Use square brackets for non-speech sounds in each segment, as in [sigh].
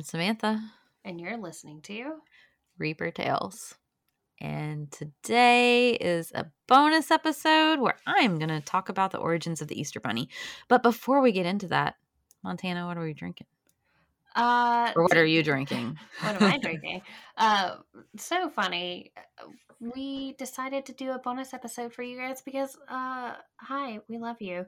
I'm Samantha, and you're listening to Reaper Tales. And today is a bonus episode where I'm going to talk about the origins of the Easter Bunny. But before we get into that, Montana, what are we drinking? uh Or what are you drinking? [laughs] what am I [laughs] drinking? Uh so funny. We decided to do a bonus episode for you guys because uh hi, we love you.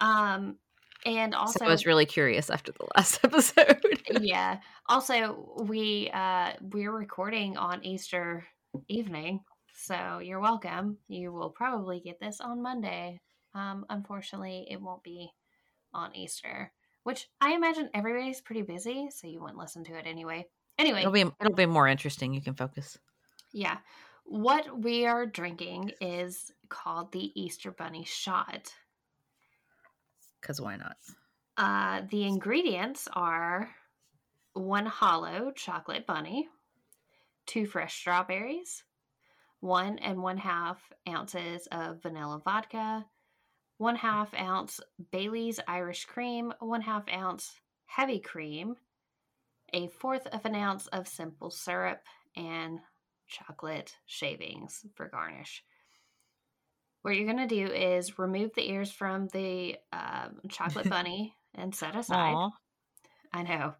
Um and also so I was really curious after the last [laughs] episode. yeah. Also, we uh we're recording on Easter evening, so you're welcome. You will probably get this on Monday. Um, unfortunately, it won't be on Easter, which I imagine everybody's pretty busy, so you wouldn't listen to it anyway. Anyway, it'll be it'll be more interesting. You can focus. yeah. What we are drinking is called the Easter Bunny Shot. Cause why not? Uh, the ingredients are one hollow chocolate bunny, two fresh strawberries, one and one half ounces of vanilla vodka, one half ounce Bailey's Irish cream, one half ounce heavy cream, a fourth of an ounce of simple syrup, and chocolate shavings for garnish. What you're going to do is remove the ears from the um, chocolate [laughs] bunny and set aside. Aw, I know.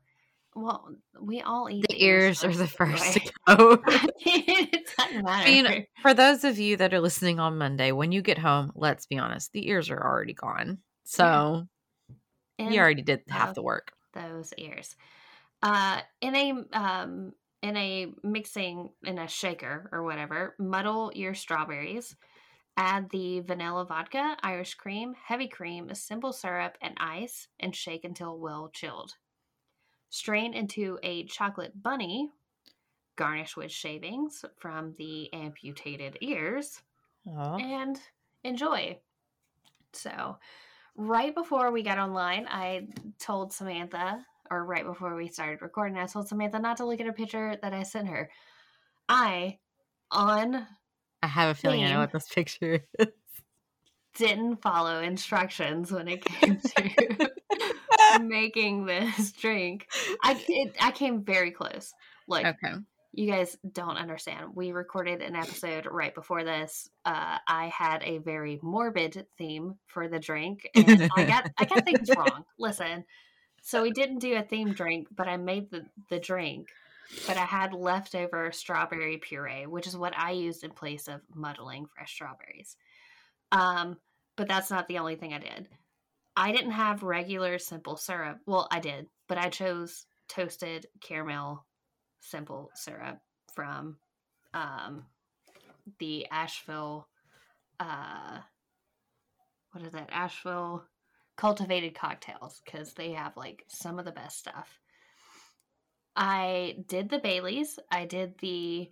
Well, we all eat the ears are the [laughs] first anyway. to go. [laughs] it doesn't matter. I mean, for those of you that are listening on Monday, when you get home, let's be honest, the ears are already gone. So And you already did half the work. those ears. Uh, in a um, in a mixing in a shaker or whatever, muddle your strawberries. Add the vanilla vodka, Irish cream, heavy cream, simple syrup, and ice, and shake until well chilled. Strain into a chocolate bunny. Garnish with shavings from the amputated ears. Aw. and enjoy. So, right before we got online, I told Samantha, or right before we started recording, I told Samantha not to look at a picture that I sent her. I, on, I have a feeling I know what this picture [laughs] is. didn't follow instructions when it came [laughs] to making this drink. I it, I came very close. Like Okay. you guys don't understand. We recorded an episode right before this. Uh, I had a very morbid theme for the drink, and I got I got things [laughs] wrong. Listen, so we didn't do a theme drink, but I made the the drink. But I had leftover strawberry puree, which is what I used in place of muddling fresh strawberries. Um, but that's not the only thing I did. I didn't have regular simple syrup. Well, I did, but I chose toasted caramel simple syrup from um, the Asheville. Uh, what is that? Asheville cultivated cocktails because they have like some of the best stuff. I did the Baileys. I did the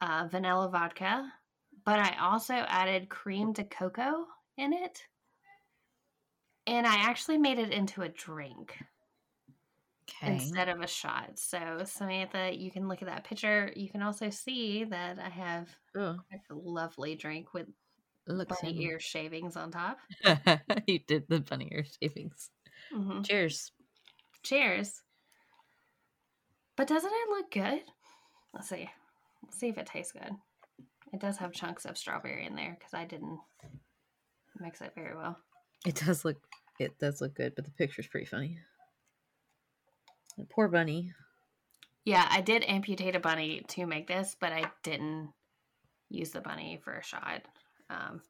uh, vanilla vodka, but I also added cream de cocoa in it. And I actually made it into a drink Okay. instead of a shot. So, Samantha, you can look at that picture. You can also see that I have a lovely drink with looks bunny ear shavings on top. [laughs] you did the bunny ear shavings. Mhm. Cheers. Cheers. But doesn't it look good? Let's see. Let's see if it tastes good. It does have chunks of strawberry in there because I didn't mix it very well. It does look it does look good, but the picture's pretty funny. The poor bunny. Yeah, I did amputate a bunny to make this, but I didn't use the bunny for a shot. Um,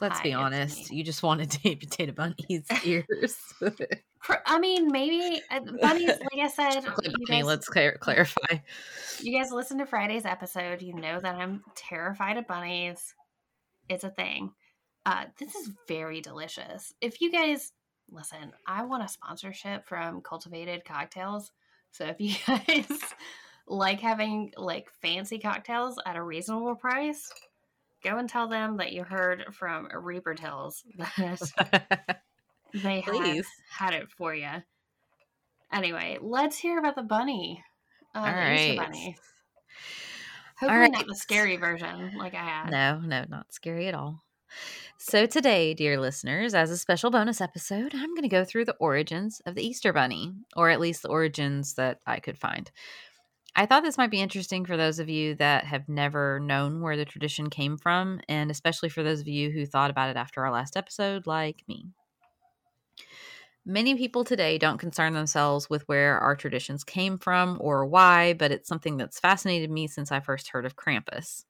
Let's be honest. You just wanted to amputate [laughs] potato bunny's [laughs] ears. [laughs] I mean, maybe uh, bunnies. Like I said, Chocolate bunny, guys, let's clar- clarify. you guys listen to Friday's episode. You know that I'm terrified of bunnies. It's a thing. Uh, this is very delicious. If you guys listen, I want a sponsorship from Cultivated Cocktails. So if you guys like having like fancy cocktails at a reasonable price, go and tell them that you heard from Reaper Tales [laughs] that [laughs] they Please. had it for you. Anyway, let's hear about the bunny. Uh, All the bunny. Hopefully right. not the scary version like I had. No, no, not scary at all. So, today, dear listeners, as a special bonus episode, I'm going to go through the origins of the Easter Bunny, or at least the origins that I could find. I thought this might be interesting for those of you that have never known where the tradition came from, and especially for those of you who thought about it after our last episode, like me. Many people today don't concern themselves with where our traditions came from or why, but it's something that's fascinated me since I first heard of Krampus.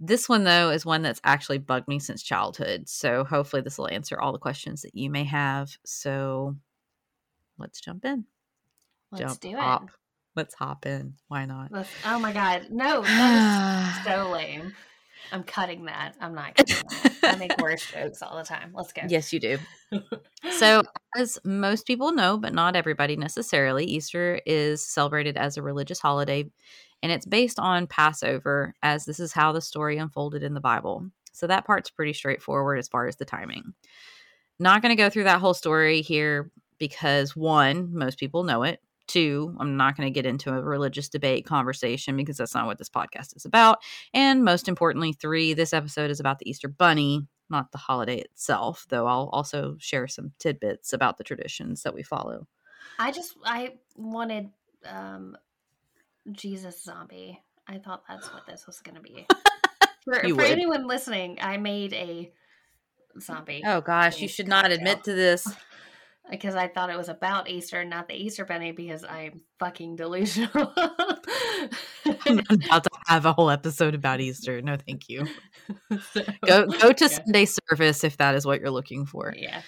This one, though, is one that's actually bugged me since childhood. So hopefully, this will answer all the questions that you may have. So let's jump in. Let's jump, do it. hop. Let's hop in. Why not? Let's- oh my god. No, that is [sighs] so lame. I'm cutting that. I'm not cutting that. I make worse [laughs] jokes all the time. Let's go. yes, you do. [laughs] So, as most people know, but not everybody necessarily, Easter is celebrated as a religious holiday and it's based on Passover, as this is how the story unfolded in the Bible. So, that part's pretty straightforward as far as the timing. Not going to go through that whole story here because one, most people know it. Two, I'm not going to get into a religious debate conversation because that's not what this podcast is about. And most importantly, three, this episode is about the Easter Bunny, not the holiday itself, though I'll also share some tidbits about the traditions that we follow. I just I wanted um Jesus zombie. I thought that's what this was gonna be. [laughs] For, for anyone listening, I made a zombie Oh gosh, you should not admit to this. [laughs] because I thought it was about Easter, not the Easter bunny, because I'm fucking delusional. I'm about to have a whole episode about Easter. No, thank you. [laughs] So, Go go to yeah. Sunday service if that is what you're looking for. Yeah.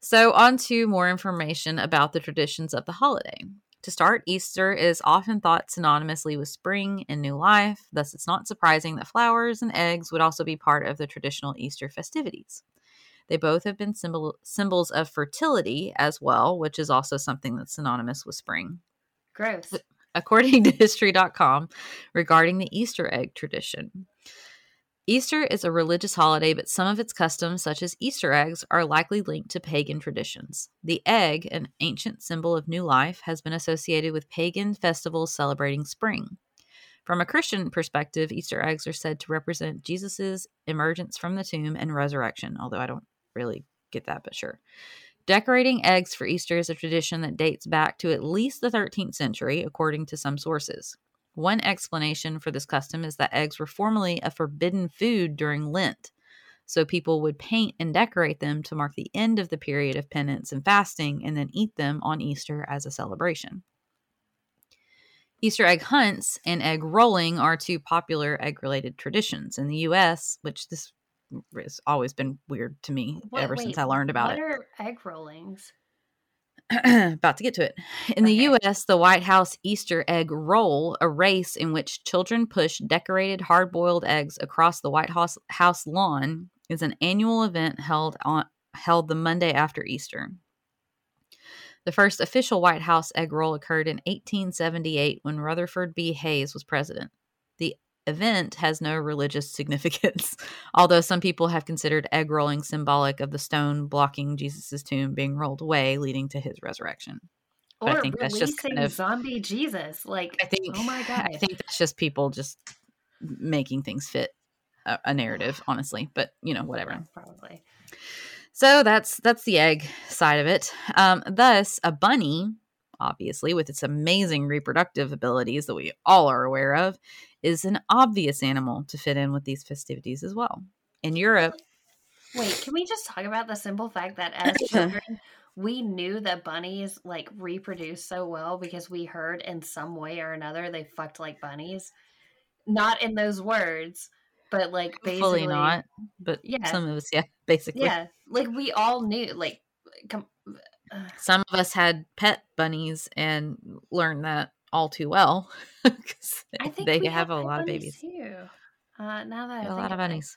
So, on to more information about the traditions of the holiday. To start, Easter is often thought synonymously with spring and new life, thus, it's not surprising that flowers and eggs would also be part of the traditional Easter festivities. They both have been symbol- symbols of fertility as well, which is also something that's synonymous with spring. Gross. According [laughs] to History.com, regarding the Easter egg tradition. Easter is a religious holiday, but some of its customs, such as Easter eggs, are likely linked to pagan traditions. The egg, an ancient symbol of new life, has been associated with pagan festivals celebrating spring. From a Christian perspective, Easter eggs are said to represent Jesus' emergence from the tomb and resurrection, although I don't really get that, but sure. Decorating eggs for Easter is a tradition that dates back to at least the 13th century, according to some sources. One explanation for this custom is that eggs were formerly a forbidden food during Lent, so people would paint and decorate them to mark the end of the period of penance and fasting and then eat them on Easter as a celebration. Easter egg hunts and egg rolling are two popular egg related traditions. In the US, which this has always been weird to me What- ever wait, since I learned about what it. are egg rollings? [clears throat] about to get to it. In the Okay. US, the White House Easter egg roll, a race in which children push decorated hard boiled eggs across the White House, House lawn, is an annual event held on held the Monday after Easter. The first official White House egg roll occurred in 1878 when Rutherford B. Hayes was president. The event has no religious [laughs] significance, although some people have considered egg rolling symbolic of the stone blocking Jesus' tomb being rolled away, leading to his resurrection. But I Or think that's just kind of- zombie Jesus. Like, I think, oh my god. [laughs] I think that's just people just making things fit a, a narrative, [sighs] honestly. But you know, whatever. Probably. So that's that's the egg side of it. Um, thus, a bunny, obviously, with its amazing reproductive abilities that we all are aware of, is an obvious animal to fit in with these festivities as well. In Europe, Wait, can we just talk about the simple fact that as [laughs] children, we knew that bunnies like reproduce so well because we heard in some way or another they fucked like bunnies. Not in those words, but like basically fully not, but Yeah. some of us, yeah, [laughs] basically. Yeah, like we all knew like come uh, Some of us had pet bunnies and learned that all too well [laughs] because I [laughs] think they we have a lot of babies. too. Uh, now that I A lot of it. bunnies.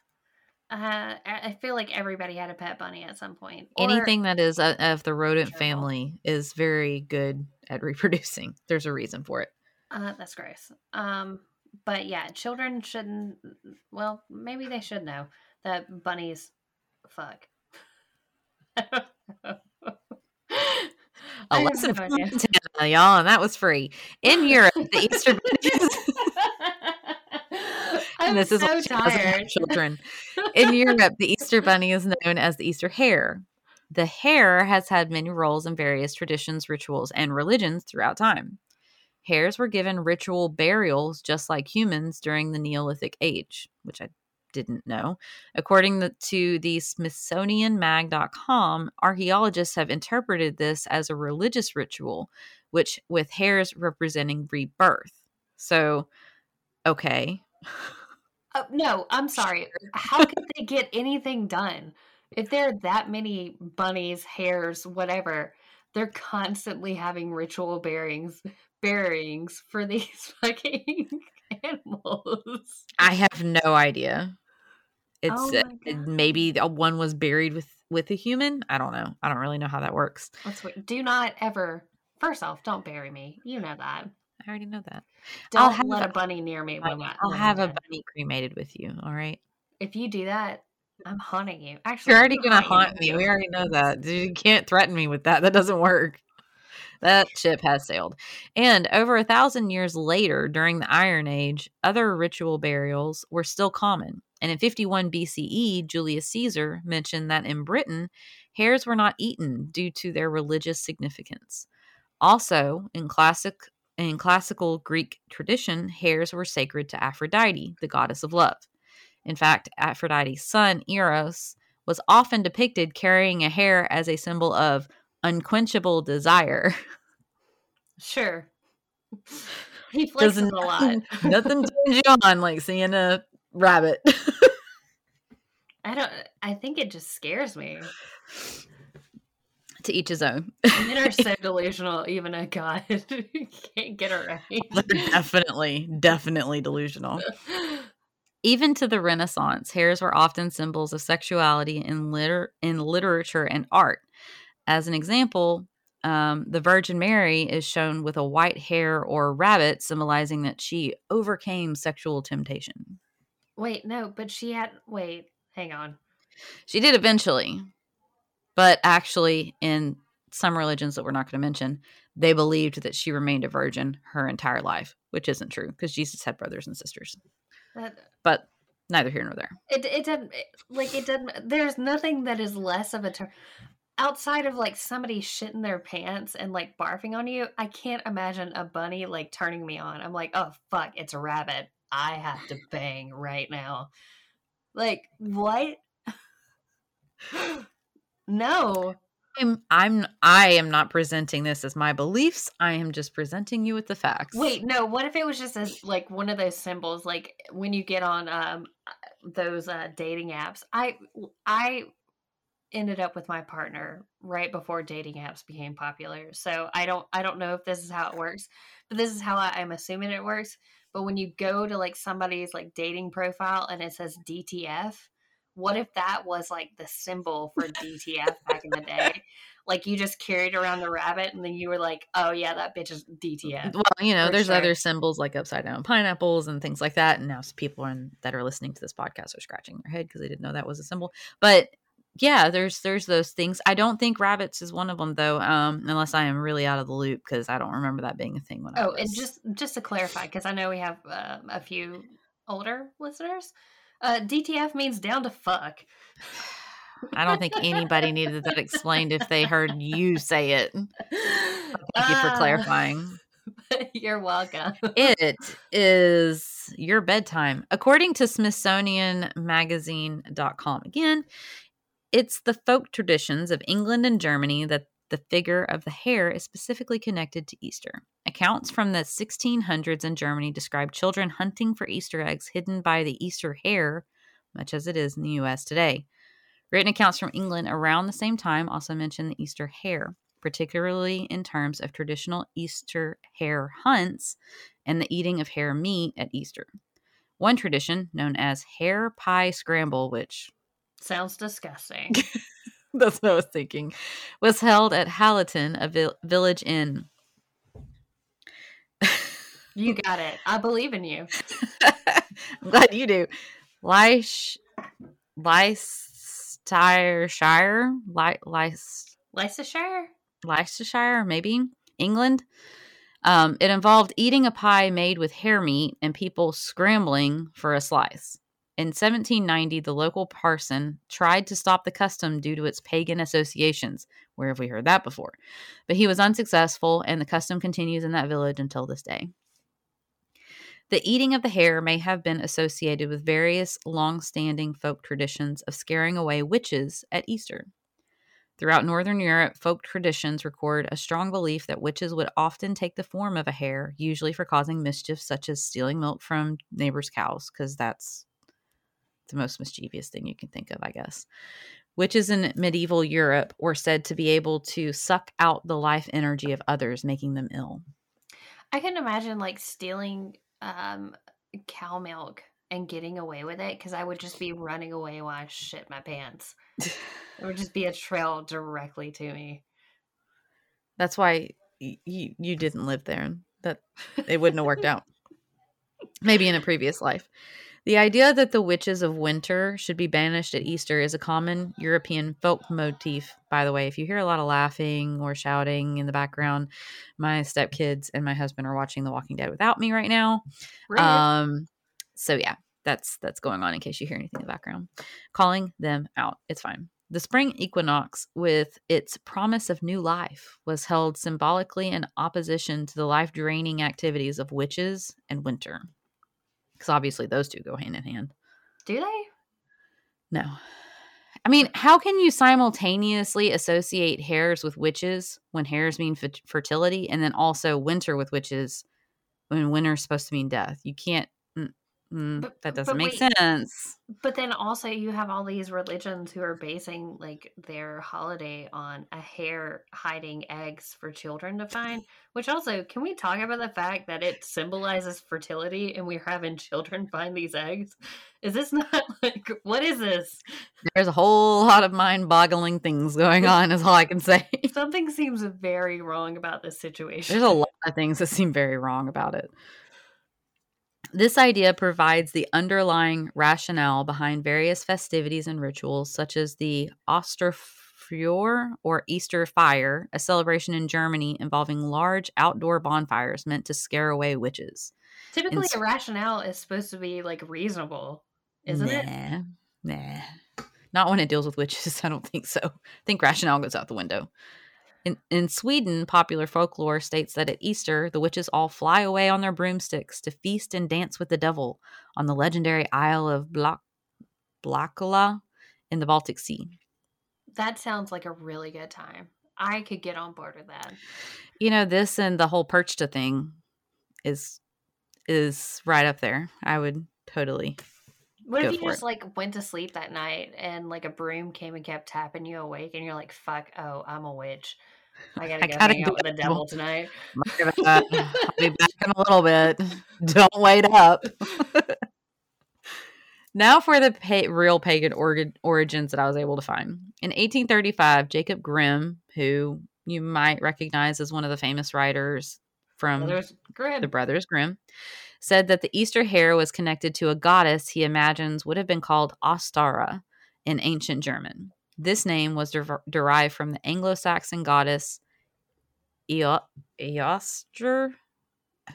Uh, I feel like everybody had a pet bunny at some point. Or- Anything that is uh, of the rodent family is very good at [laughs] reproducing. There's a reason for it. Uh, that's gross. Um, but yeah, children shouldn't. Well, maybe they should know that bunnies fuck. A lesson no from. Montana, y'all, and that was free. In Europe, the Easter [laughs] bunnies, [laughs] I'm this is so doesn't tired. children. In [laughs] Europe, the Easter Bunny is known as the Easter Hare. The hare has had many roles in various traditions, rituals, and religions throughout time. Hares were given ritual burials just like humans during the Neolithic Age, which I didn't know. According to the SmithsonianMag.com, archaeologists have interpreted this as a religious ritual, which with hares representing rebirth. So, okay. Uh, no, I'm [laughs] sorry. How could they get anything done if there are that many bunnies, hares, whatever? They're constantly having ritual bearings, buryings for [laughs] these fucking [laughs] animals. I have no idea. It's Oh uh, maybe the- one was buried with with a human. I don't know. I don't really know how that works. That's what. Do not ever. First off, don't bury me. You know that. I already know that. Don't I'll have let a- a bunny near me when I, I'll have a bunny cremated with you. All right. If you do that, I'm haunting you. Actually, You're already I'm gonna haunt me. you. We already know that. You can't threaten me with that. That doesn't work. That ship has sailed. And over a thousand years later, during the Iron Age, other ritual burials were still common. And in 51 BCE, Julius Caesar mentioned that in Britain, hares were not eaten due to their religious significance. Also, in classic in classical Greek tradition, hares were sacred to Aphrodite, the goddess of love. In fact, Aphrodite's son, Eros, was often depicted carrying a hare as a symbol of unquenchable desire. Sure. [laughs] He flexes a lot. [laughs] Nothing turns you on like seeing a rabbit. [laughs] I don't. I think it just scares me. to each his own. Men are so delusional. Even a god [laughs] can't get it They're right. definitely, definitely delusional. [laughs] Even to the Renaissance, hares were often symbols of sexuality in liter- in literature and art. As an example, um, the Virgin Mary is shown with a white hare or rabbit, symbolizing that she overcame sexual temptation. wait, no, but she had. Wait, hang on. She did eventually, but actually, in some religions that we're not going to mention, they believed that she remained a virgin her entire life, which isn't true because Jesus had brothers and sisters. That But neither here nor there. it it doesn't like it doesn't. There's nothing that is less of a term outside of like somebody shitting their pants and like barfing on you. I can't imagine a bunny like turning me on. I'm like, oh fuck, it's a rabbit. I have to bang right now. Like what? [gasps] no. I'm I'm I am not presenting this as my beliefs. I am just presenting you with the facts. Wait, no. What if it was just as like one of those symbols, like when you get on um those uh dating apps? I I ended up with my partner right before dating apps became popular. So I don't I don't know if this is how it works, but this is how I, I'm assuming it works. But when you go to like somebody's like dating profile and it says DTF, what if that was like the symbol for DTF back in the day? [laughs] Like you just carried around the rabbit and then you were like, oh yeah, that bitch is DTF. Well, you know, there's sure. other symbols like upside down pineapples and things like that. And now people in, that are listening to this podcast are scratching their head because they didn't know that was a symbol. But yeah, there's there's those things. I don't think rabbits is one of them though, um, unless I am really out of the loop because I don't remember that being a thing when I Oh, was. and just just to clarify, because I know we have uh, a few older listeners, uh, DTF means down to fuck. [sighs] I don't think anybody needed that explained if they heard you say it. [laughs] Thank you for Ah, clarifying. [laughs] You're welcome. it is your bedtime. According to SmithsonianMagazine.com, again, it's the folk traditions of England and Germany that the figure of the hare is specifically connected to Easter. Accounts from the 1600s in Germany describe children hunting for Easter eggs hidden by the Easter hare, much as it is in the US today. Written accounts from England around the same time also mention the Easter hare, particularly in terms of traditional Easter hare hunts and the eating of hare meat at Easter. One tradition, known as hare pie scramble, which Sounds disgusting. [laughs] that's what I was thinking, was held at Hallaton, a vil- village inn. You got it. I believe in you. [laughs] I'm glad you do. Leish, Leicestershire, Leic- Leic- Leicestershire? Leicestershire, maybe England. Um, it involved eating a pie made with hare meat and people scrambling for a slice. In 1790, the local parson tried to stop the custom due to its pagan associations. Where have we heard that before? But he was unsuccessful, and the custom continues in that village until this day. The eating of the hare may have been associated with various long standing folk traditions of scaring away witches at Easter. Throughout Northern Europe, folk traditions record a strong belief that witches would often take the form of a hare, usually for causing mischief such as stealing milk from neighbors' cows, because that's the most mischievous thing you can think of, I guess. Witches in medieval Europe were said to be able to suck out the life energy of others, making them ill. I can imagine like stealing um, cow milk and getting away with it because I would just be running away while I shit my pants. [laughs] it would just be a trail directly to me. That's why y- you you didn't live there. And that it wouldn't have worked out. [laughs] Maybe in a previous life. The idea that the witches of winter should be banished at Easter is a common European folk motif, by the way. If you hear a lot of laughing or shouting in the background, my stepkids and my husband are watching The Walking Dead without me right now. Um so yeah, that's that's going on in case you hear anything in the background. Calling them out. It's fine. The spring equinox, with its promise of new life, was held symbolically in opposition to the life draining activities of witches and winter because obviously those two go hand in hand. Do they? No. I mean, how can you simultaneously associate hares with witches when hares mean f- fertility and then also winter with witches when winter is supposed to mean death? You can't. Mm, But- that doesn't make wait. sense. But then also you have all these religions who are basing like their holiday on a hare hiding eggs for children to find. Which also, can we talk about the fact that it symbolizes fertility and we're having children find these eggs? Is this [laughs] not like what is this? There's a whole lot of mind boggling things going on, is all I can say. [laughs] Something seems very wrong about this situation. There's a lot of things that seem very wrong about it. This idea provides the underlying rationale behind various festivities and rituals, such as the Osterfeuer or Easter fire, a celebration in Germany involving large outdoor bonfires meant to scare away witches. Typically, a rationale is supposed to be like reasonable, isn't it? nah, Nah. Not when it deals with witches. [laughs] I don't think so. I think rationale goes out the window. In, in Sweden, popular folklore states that at Easter, the witches all fly away on their broomsticks to feast and dance with the devil on the legendary Isle of Black, Blåkulla in the Baltic Sea. That sounds like a really good time. I could get on board with that. You know, this and the whole Perchta thing is is right up there. I would totally. What if you just it. like went to sleep that night and like a broom came and kept tapping you awake and you're like, "Fuck! Oh, I'm a witch. I gotta I go gotta hang out with the devil tonight." I'll be back in a little bit. [laughs] Don't wait up. [laughs] now for the pa- real pagan origin- origins that I was able to find. In 1835, Jacob Grimm, who you might recognize as one of the famous writers from Grim. the Brothers Grimm, said that the Easter hare was connected to a goddess he imagines would have been called Ostara in ancient German. This name was der- derived from the Anglo Saxon goddess Eo- Eostre,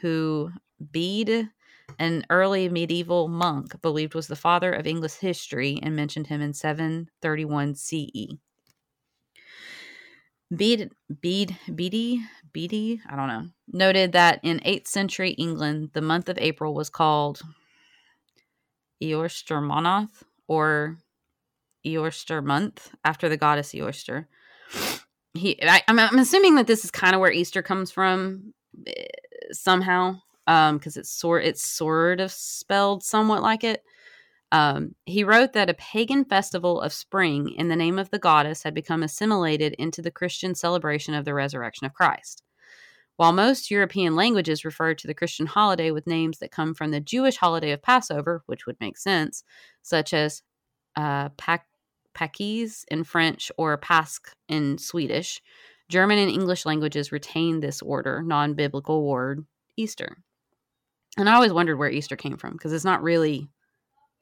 who Bede, an early medieval monk, believed was the father of English history and mentioned him in 731 CE. Bede, Bede, Bede, Bede, I don't know, noted that in 8th century England, the month of April was called Eorstermonath or Eorster month after the goddess Eorster. He, I, I'm, I'm assuming that this is kind of where Easter comes from eh, somehow, because it's sort it's sort of spelled somewhat like it. Um, he wrote that a pagan festival of spring in the name of the goddess had become assimilated into the Christian celebration of the resurrection of Christ. While most European languages refer to the Christian holiday with names that come from the Jewish holiday of Passover, which would make sense, such as uh, Pak- Pakis in French or Pasch in Swedish, German and English languages retain this order, non biblical word, Easter. And I always wondered where Easter came from because it's not really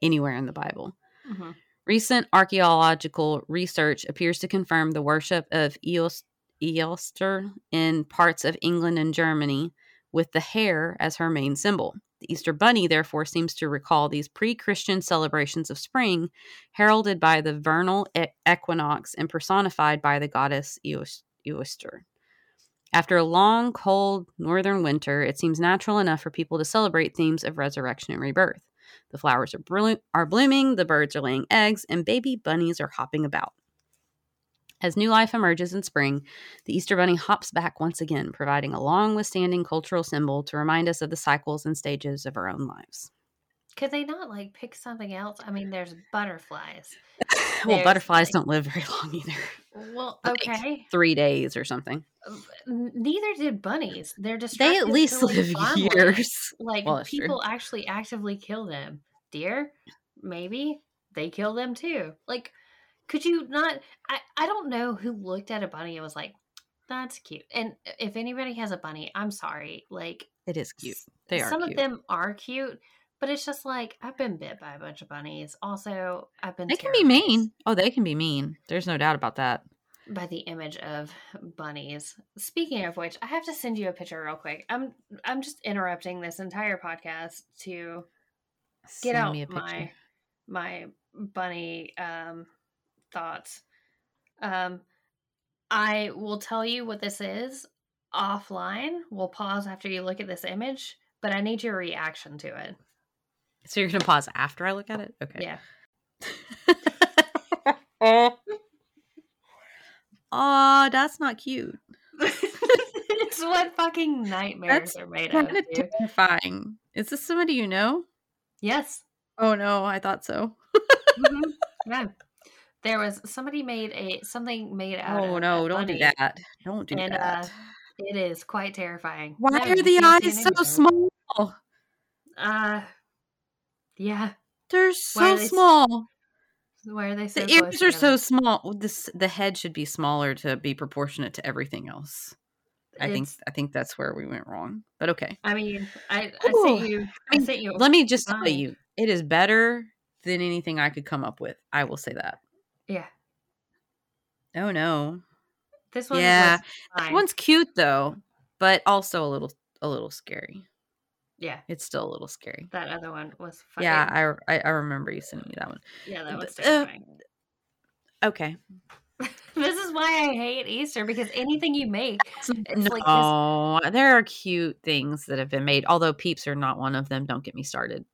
anywhere in the Bible. Mhm. Recent archaeological research appears to confirm the worship of Eos- Eoster in parts of England and Germany, with the hare as her main symbol. The Easter Bunny, therefore, seems to recall these pre Christian celebrations of spring, heralded by the vernal equinox and personified by the goddess Eostre. After a long, cold northern winter, it seems natural enough for people to celebrate themes of resurrection and rebirth. The flowers are, blo- are blooming, the birds are laying eggs, and baby bunnies are hopping about. As new life emerges in spring, the Easter Bunny hops back once again, providing a long withstanding cultural symbol to remind us of the cycles and stages of our own lives. Could they not like pick something else? I mean, there's butterflies. [laughs] well, There's, butterflies like- don't live very [laughs] long either. Well, Like, okay. Three days or something. Uh, neither did bunnies. They're just They at least [laughs] live years. Like Well, that's true. people actually actively kill them. Deer, maybe they kill them too. Like, could you not? I I don't know who looked at a bunny and was like, "That's cute." And if anybody has a bunny, I'm sorry. Like, It is cute. They are some cute. of them are cute, but it's just like I've been bit by a bunch of bunnies. Also, I've been They can be mean. Oh, they can be mean. There's no doubt about that. by the image of bunnies. Speaking of which, I have to send you a picture real quick. I'm I'm just interrupting this entire podcast to get Send out me a my my bunny um thoughts. Um I will tell you what this is offline. We'll pause after you look at this image, but I need your reaction to it. So you're gonna pause after I look at it? Okay. Yeah. [laughs] oh, that's not cute. [laughs] it's what fucking nightmares That's are made of. Kind of dude. terrifying. Is this somebody you know? Yes. Oh no, I thought so. Mhm. Yeah. There was somebody made a something made out Oh no, don't do that. Don't do and that. uh it is quite terrifying. Why No, are the eyes so image of it. small? Uh yeah. They're so they small. Why are they so The ears are so small. This the head should be smaller to be proportionate to everything else. I think I think that's where we went wrong. But okay. I mean, I, I Ooh, sent you I sent you Let me just tell you, it is better than anything I could come up with. I will say that. Yeah. Oh no. This one Yeah. That one's cute though, but also a little a little scary. yeah. It's still a little scary. That other one was. Yeah, I, I I remember you sending me that one. yeah, that was uh, terrifying. Okay. [laughs] this is why I hate Easter because anything you make, it's no, like this there are cute things that have been made. Although peeps are not one of them. Don't get me started.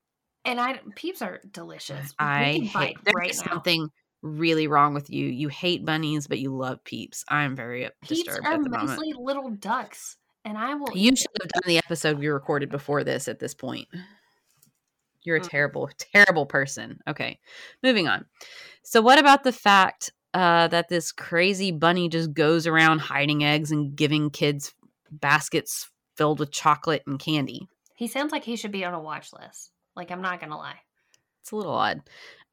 and I peeps are delicious. I hate. right something really wrong with you. You hate bunnies, but you love peeps. I'm very Peeps disturbed are at the moment. mostly little ducks, and I will. You should have done the episode we recorded before this. At this point, you're a Mm. terrible, terrible person. Okay, moving on. So, what about the fact uh, that this crazy bunny just goes around hiding eggs and giving kids baskets filled with chocolate and candy? He sounds like he should be on a watch list. Like I'm not gonna lie. It's a little odd.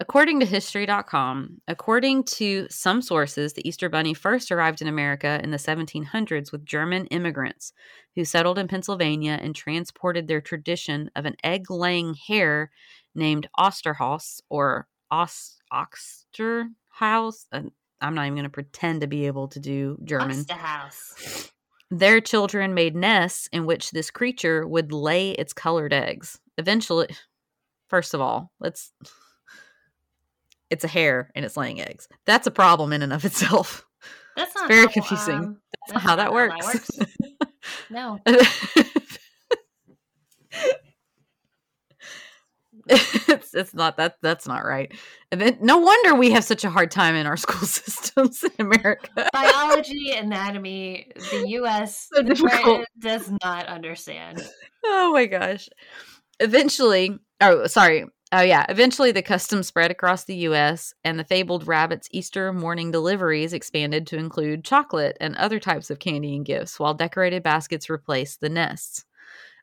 According to History.com, according to some sources, the Easter Bunny first arrived in America in the 1700s with German immigrants who settled in Pennsylvania and transported their tradition of an egg laying hare named Osterhaus or Os- Osterhaus. I'm not even going to pretend to be able to do German. House. Their children made nests in which this creature would lay its colored eggs. Eventually, first of all, let's. It's a hare and it's laying eggs. That's a problem in and of itself. That's not very how, confusing. um, That's not how that works. [laughs] No, it's it's not that that's not right. And then no wonder we have such a hard time in our [laughs] school systems in America. biology, anatomy, the U.S. So difficult. does not understand. Oh my gosh. Eventually, oh, sorry. Oh, yeah. Eventually, the custom spread across the U.S., and the fabled rabbit's Easter morning deliveries expanded to include chocolate and other types of candy and gifts, while decorated baskets replaced the nests.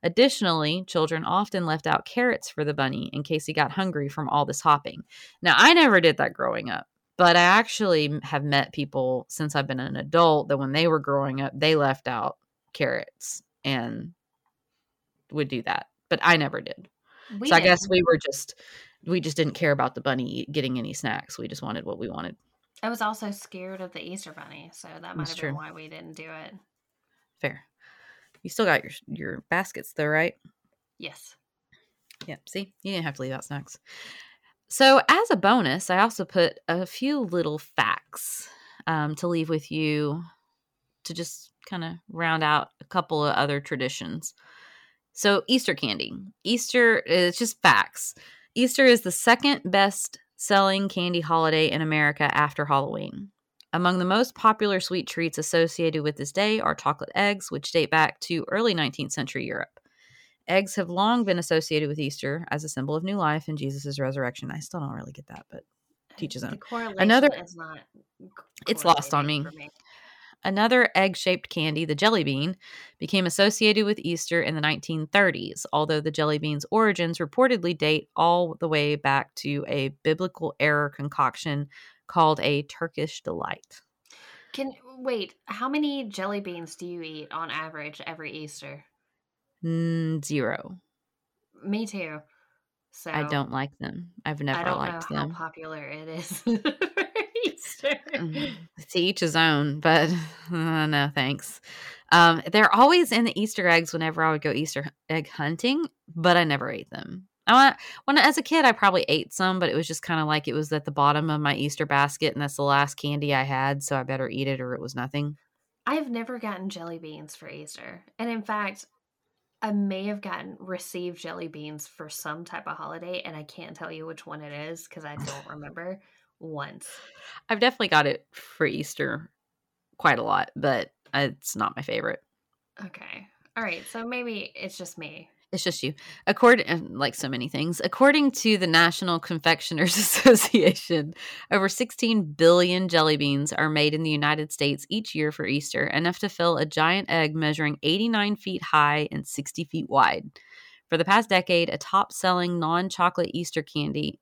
Additionally, children often left out carrots for the bunny in case he got hungry from all this hopping. Now, I never did that growing up, but I actually have met people since I've been an adult that when they were growing up, they left out carrots and would do that, but I never did. We so I guess we were just we just didn't care about the bunny getting any snacks. We just wanted what we wanted. I was also scared of the Easter bunny, so that might That's have true. been why we didn't do it. Fair. You still got your your baskets though, right? Yes. Yep. See, you didn't have to leave out snacks. So, as a bonus, I also put a few little facts um, to leave with you to just kind of round out a couple of other traditions. So, Easter candy. Easter, it's just facts. Easter is the second best selling candy holiday in America after Halloween. Among the most popular sweet treats associated with this day are chocolate eggs, which date back to early 19th century Europe. Eggs have long been associated with Easter as a symbol of new life and Jesus' resurrection. I still don't really get that, but teach his The correlation Another- is not. It's lost on correlating me. Another egg shaped candy, the jelly bean, became associated with Easter in the 1930s, although the jelly bean's origins reportedly date all the way back to a biblical era concoction called a Turkish delight. Can wait? How many jelly beans do you eat on average every Easter? Mm, zero. Me too. So I don't like them. I've never I don't liked know them. how popular it is [laughs] for Easter. Mm, to each his own, but [laughs] uh, no thanks. Um, they're always in the Easter eggs whenever I would go Easter egg hunting, but I never ate them. I when as a kid, I probably ate some, but it was just kind of like it was at the bottom of my Easter basket, and that's the last candy I had, so I better eat it or it was nothing. I've never gotten jelly beans for Easter. And in fact, I may have gotten received jelly beans for some type of holiday, and I can't tell you which one it is because I don't [laughs] remember once. I've definitely got it for Easter quite a lot, but uh, it's not my favorite. Okay. All right. So maybe it's just me. It's just you. According, like so many things, according to the National Confectioners [laughs] Association, over 16 billion jelly beans are made in the United States each year for Easter, enough to fill a giant egg measuring 89 feet high and 60 feet wide. For the past decade, a top selling non chocolate Easter candy,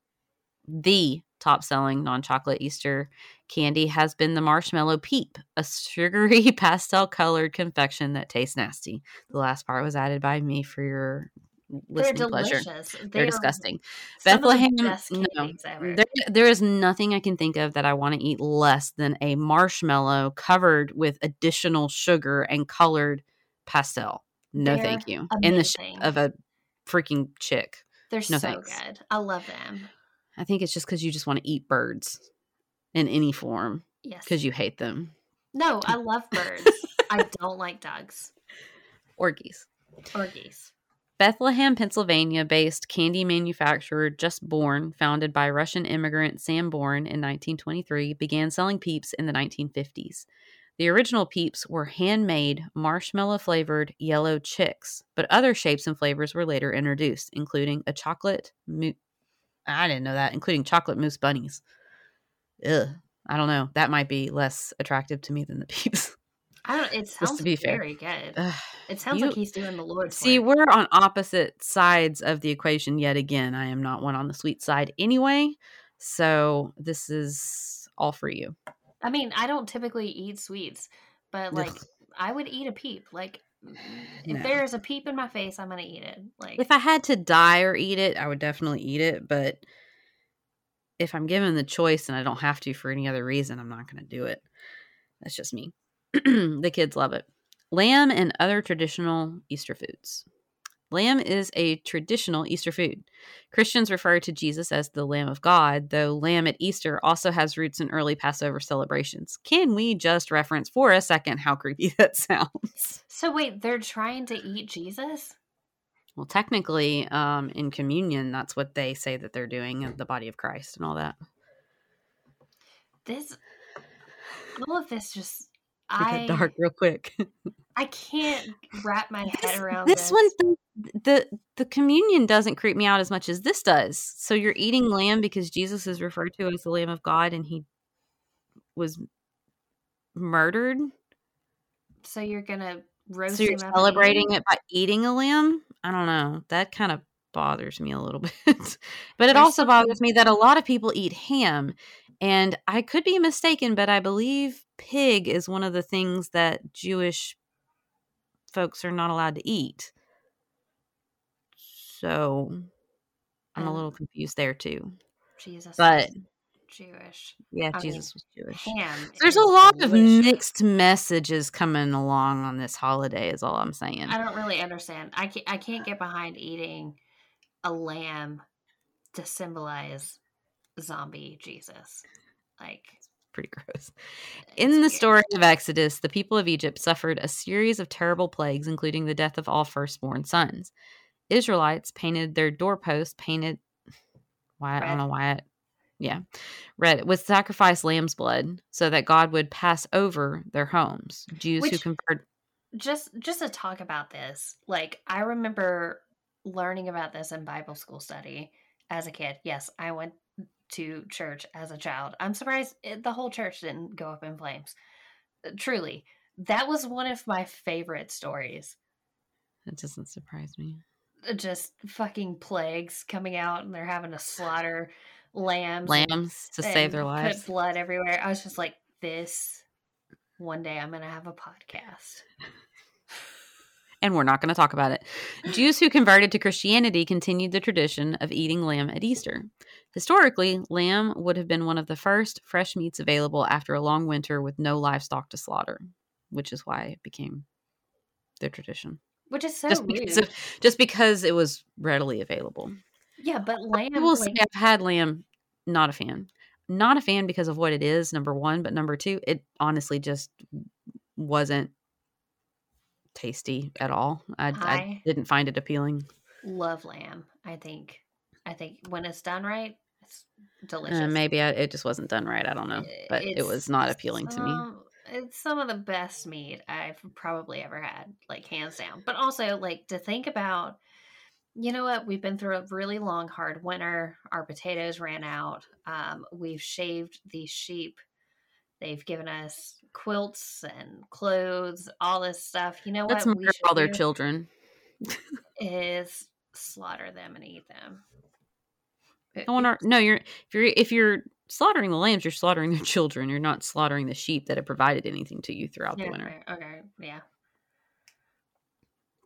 the top selling non chocolate Easter candy, has been the Marshmallow Peep, a sugary [laughs] pastel colored confection that tastes nasty. The last part was added by me for your They're listening pleasure. delicious. They're disgusting. Bethlehem, no. There, there is nothing I can think of that I want to eat less than a marshmallow covered with additional sugar and colored pastel. No, They're thank you. In the shape of a freaking chick. They're no so thanks. good. I love them. I think it's just because you just want to eat birds in any form Yes. because you hate them No, I love birds. I [laughs] don't like dogs or geese. or geese. Bethlehem, Pennsylvania based candy manufacturer Just Born, founded by Russian immigrant Sam Born in 1923, began selling Peeps in the 1950s. The original Peeps were handmade, marshmallow flavored yellow chicks, but other shapes and flavors were later introduced, including a chocolate I didn't know that, including chocolate mousse bunnies. Ugh. I don't know. That might be less attractive to me than the [laughs] Peeps. I don't. It sounds to be fair. very good. Ugh. It sounds you- like he's doing the Lord's See, work. we're on opposite sides of the equation yet again. I am not one on the sweet side anyway. So this is all for you. I mean, I don't typically eat sweets, but like Ugh. I would eat a peep. Like Mm-hmm. if No. there's a peep in my face, I'm gonna eat it. Like If I had to die or eat it, I would definitely eat it. But if I'm given the choice and I don't have to for any other reason, I'm not going to do it. That's just me. [clears throat] the kids love it. Lamb and other traditional Easter foods. Lamb is a traditional Easter food. Christians refer to Jesus as the Lamb of God, though lamb at Easter also has roots in early Passover celebrations. Can we just reference for a second how creepy [laughs] that sounds? so. Wait, they're trying to eat Jesus. Well, technically, um, in communion, that's what they say that they're doing, uh, the body of Christ and all that. This, all of this, just I dark real quick. [laughs] I can't wrap my head around this this. one, the, the communion doesn't creep me out as much as this does. So you're eating lamb because Jesus is referred to as the Lamb of God, and he was murdered. So you're gonna roast So you're celebrating it by eating a lamb. I don't know. That kind of bothers me a little [laughs] bit. but it There's also bothers me that a lot of people eat ham. And I could be mistaken, but I believe pig is one of the things that Jewish folks are not allowed to eat. So I'm a Um, little confused there too. Jesus. But is Jewish. Yeah, I mean, Jesus was Jewish. Ham. There's a lot of mixed messages coming along on this holiday, is all I'm saying. I don't really understand. I can't, I can't get behind eating a lamb to symbolize zombie Jesus. Like, Pretty [laughs] gross. it's In the weird. story of Exodus, the people of Egypt suffered a series of terrible plagues, including the death of all firstborn sons. Israelites painted their doorposts painted. [sighs] Why I don't know why. It, yeah, red with sacrificed lamb's blood, so that God would pass over their homes. Jews who Which- converted. just just to talk about this like i remember learning about this in bible school study as a kid yes i went to church as a child. I'm surprised it, the whole church didn't go up in flames. Uh, truly that was one of my favorite stories. It doesn't surprise me. Uh, just fucking plagues coming out and they're having to slaughter lambs Lambs to save their lives. put blood everywhere. I was just like this one day i'm gonna have a podcast and we're not going to talk about it. Jews who converted to Christianity continued the tradition of eating lamb at Easter. Historically, lamb would have been one of the first fresh meats available after a long winter with no livestock to slaughter, which is why it became their tradition. which is so just because of, just because it was readily available. Yeah, but lamb. I will say I've had lamb, not a fan. Not a fan because of what it is, number one, but number two, it honestly just wasn't tasty at all. I, I I- didn't find it appealing. love lamb. I think. I think when it's done right, it's delicious. Uh, maybe I, it just wasn't done right. I don't know, but it was not appealing to me. It's some of the best meat I've probably ever had, like hands down. But also, like to think about, you know what? We've been through a really long, hard winter. Our potatoes ran out. Um, we've shaved the sheep. They've given us quilts and clothes, all this stuff. You know Let's what? murder all their children. is slaughter them and eat them. No one are, no, you're if you're if you're slaughtering the lambs, you're slaughtering their children. You're not slaughtering the sheep that have provided anything to you throughout Yeah, the winter. Okay, yeah.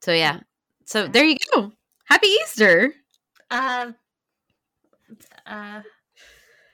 So yeah. So there you go. Happy Easter. Um. Uh.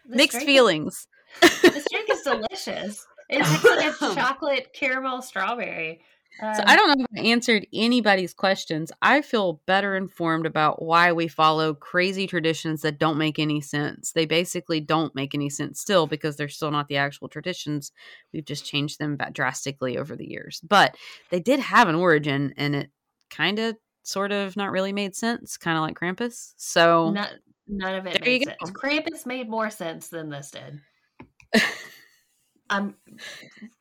Mixed drink is- feelings. This drink is delicious. It's like a [laughs] chocolate caramel strawberry. So Um, I don't know if I answered anybody's questions. I feel better informed about why we follow crazy traditions that don't make any sense. They basically don't make any sense still because they're still not the actual traditions. We've just changed them drastically over the years. But they did have an origin and it kind of sort of not really made sense, kind of like Krampus. So None, none of it There made sense. go. Krampus made more sense than this did. [laughs] I'm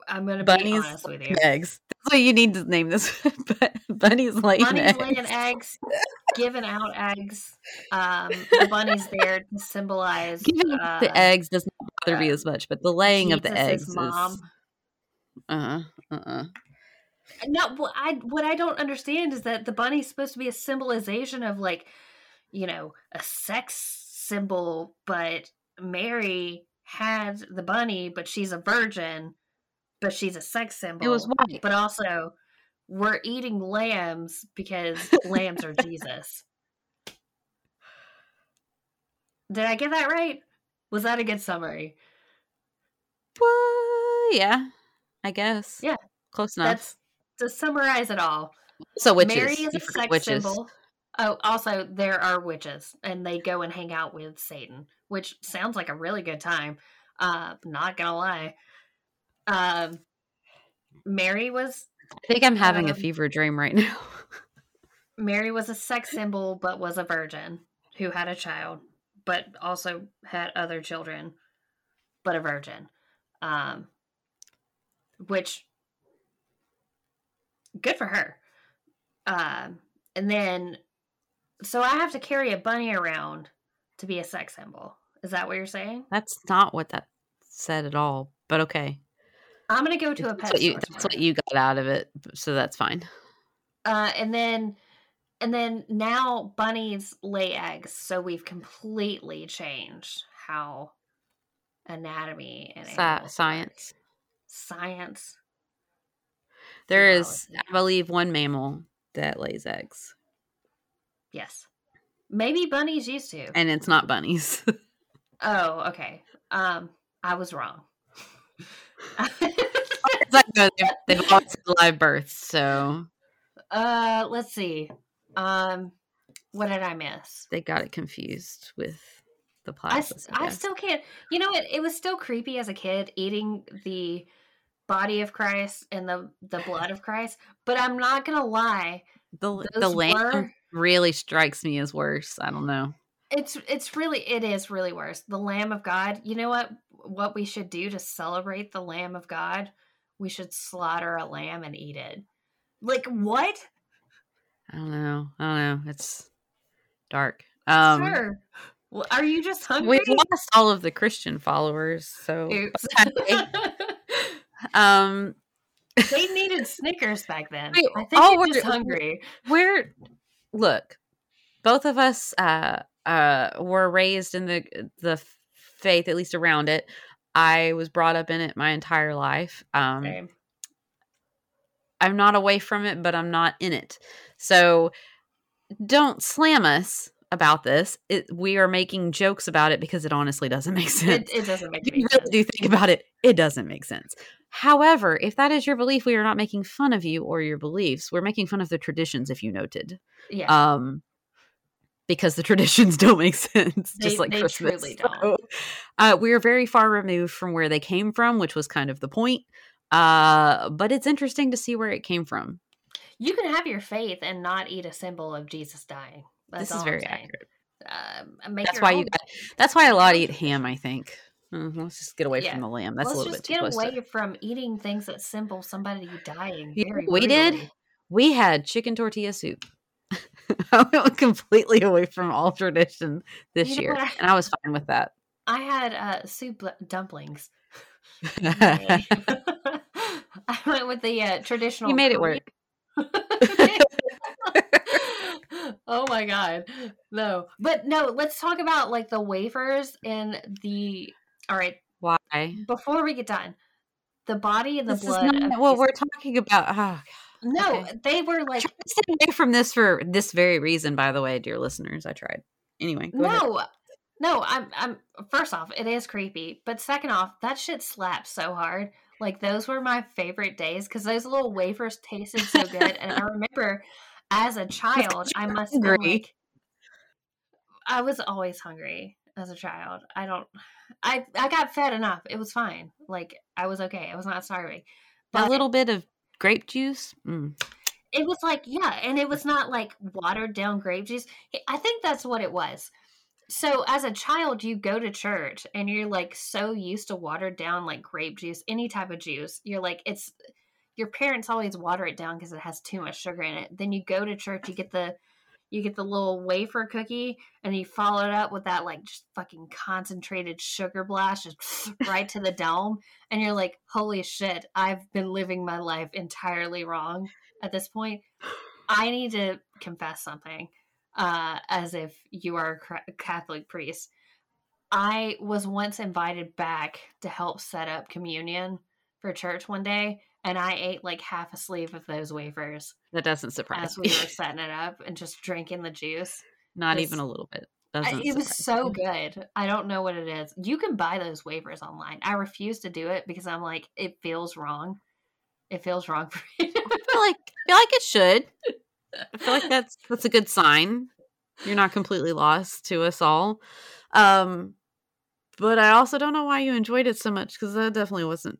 I'm gonna be honest with you. eggs. That's what you need to name this. [laughs] but bunnies laying Bunnies eggs. laying eggs, [laughs] giving out eggs. Um, the bunny's there to symbolize Giving uh, the eggs does not bother me uh, as much, but the laying of the eggs mom. is uh uh uh. No, what I what I don't understand is that the bunny's supposed to be a symbolization of like, you know, a sex symbol, but Mary had the bunny, but she's a virgin, but she's a sex symbol. It was white. But also, we're eating lambs because [laughs] lambs are Jesus. Did I get that right? Was that a good summary? Well, yeah, I guess. Yeah, close enough. That's to summarize it all. so witches. Mary is a sex witches. symbol. Oh, also there are witches, and they go and hang out with Satan, which sounds like a really good time. Uh, not gonna lie. Um, Mary was I think I'm having a Um, fever dream right now. [laughs] Mary was a sex symbol, but was a virgin who had a child, but also had other children, but a virgin. Um, which good for her. Um, and then, so I have to carry a bunny around to be a sex symbol. Is that what you're saying? That's not what that said at all. But okay, I'm gonna go to a pet what you that's what you got out of it. So that's fine. Uh, and then, and then now bunnies lay eggs, so we've completely changed how anatomy and work. science. science. There is, I believe, one mammal that lays eggs, Yes, maybe bunnies used to. and it's not bunnies. [laughs] oh, okay. Um, I was wrong. It's like, no, they've, had live births, so uh, let's see. Um, what did I miss? they got it confused with the I, plasma. s- I still can't. You know what? It was still creepy as a kid eating the body of Christ and the the blood of Christ. But I'm not gonna lie. the the lamb were- really strikes me as worse. I don't know. It's it's really it is really worse. The Lamb of God. You know what? What we should do to celebrate the Lamb of God? We should slaughter a lamb and eat it. Like what? I don't know. I don't know. It's dark. Um, sure. Well, are you just hungry? We've lost all of the Christian followers, so [laughs] [laughs] um, they needed [laughs] Snickers back then. Wait, I think oh, we're- just hungry. we're look, both of us uh uh were raised in the the faith, at least around it. I was brought up in it my entire life. Um, Same. I'm not away from it, but I'm not in it. So don't slam us about this. It, we are making jokes about it because it honestly doesn't [laughs] make sense. It, it doesn't make you really do think about it, it doesn't make sense. However, if that is your belief, we are not making fun of you or your beliefs. We're making fun of the traditions, if you noted. Yeah. Um, because the traditions [laughs] don't make sense, They- just like they Christmas. truly [laughs] don't. So, uh, we are very far removed from where they came from, which was kind of the point. Uh, but it's interesting to see where it came from. you can have your faith and not eat a symbol of Jesus dying. That's this is very accurate. Um, make That's why you got. That's why a lot eat ham. I think. Hmm, let's just get away Yeah. from the lamb. That's Let's a little bit too get away to- from eating things that symbol somebody dying. You know very what we did? we had chicken tortilla soup. [laughs] I went completely away from all tradition this You year, I- and I was fine with that. I had uh, soup dumplings. [laughs] [laughs] I went with the uh, traditional. you made it work. Oh my god no but no let's talk about like the wafers and the all right Why? before we get done the body and the This is blood not Jesus- we're talking about. Oh, God. no okay. they were like stay away from this for this very reason. By the way, dear listeners, I tried. Anyway, go ahead. no no i'm i'm first off it is creepy but second off that shit slaps so hard like those were my favorite days because those little wafers tasted so good and i [laughs] remember as a [laughs] child i must hungry. like i was always hungry as a child. I don't i i got fed enough. It was fine. Like i was okay. I was not starving. But a little bit of grape juice. Mm. it was like yeah and it was not like watered down grape juice. I think that's what it was. So as a child you go to church and you're like so used to watered down like grape juice any type of juice you're like it's your parents always water it down because it has too much sugar in it. Then you go to church you get the you get the little wafer cookie and you follow it up with that like just fucking concentrated sugar blast just [laughs] right to the dome and you're like holy shit i've been living my life entirely wrong at this point. I need to confess something uh, as if you are a catholic priest. I was once invited back to help set up communion for church one day and i ate like half a sleeve of those wafers That doesn't surprise me. as we were [laughs] setting it up and just drinking the juice Not even a little bit. Doesn't it was so me. good. I don't know what it is. You can buy those wafers online. I refuse to do it because I'm like, it feels wrong. It feels wrong [laughs] for me. I feel like I feel like it should. I feel like that's that's a good sign. You're not completely lost to us all. Um but I also don't know why you enjoyed it so much because that definitely wasn't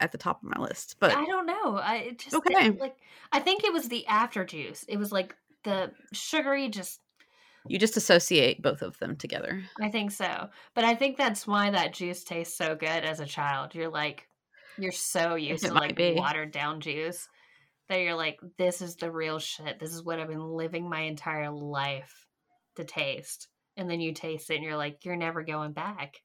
at the top of my list. But I don't know. I it just Okay. didn't, like. I think it was the after juice. It was like the sugary. Just you just associate both of them together. I think so. But I think that's why that juice tastes so good as a child. You're like, you're so used it to like be. watered down juice that you're like, this is the real shit. This is what I've been living my entire life to taste. And then you taste it and you're like, you're never going back.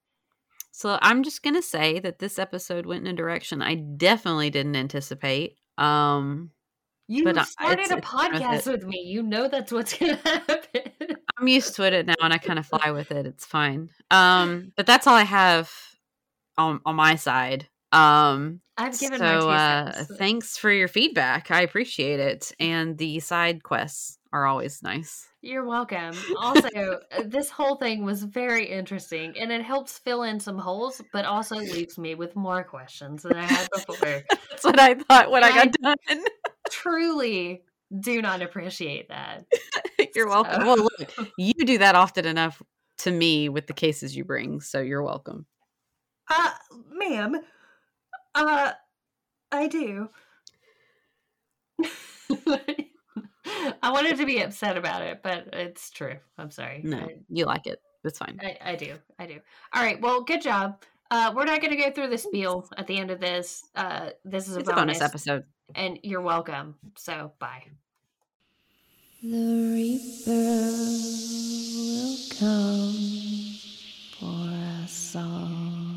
So I'm just gonna say that this episode went in a direction I definitely didn't anticipate. Um You But, started a fine with podcast with me. You know that's what's [laughs] gonna happen. I'm used to it now and I kind of fly with it. It's fine. Um but that's all I have on on my side. Um I've given so uh thanks for your feedback. I appreciate it. And the side quests are always nice. You're welcome. [laughs] Also, uh, this whole thing was very interesting and it helps fill in some holes, but also leaves me with more questions than I had before. [laughs] That's what I thought when I got done. [laughs] Truly do not appreciate that. you're welcome. So- Well, look, you do that often enough to me with the cases you bring, so you're welcome. Uh, ma'am, uh, I do. [laughs] I wanted to be upset about it, but it's true. I'm sorry. No, I, you like it. It's fine. I, I do. I do. All right. Well, good job. Uh, we're not going to go through the spiel at the end of this. Uh, this is a It's a bonus episode. and you're welcome. So, bye. The reaper will come for us all.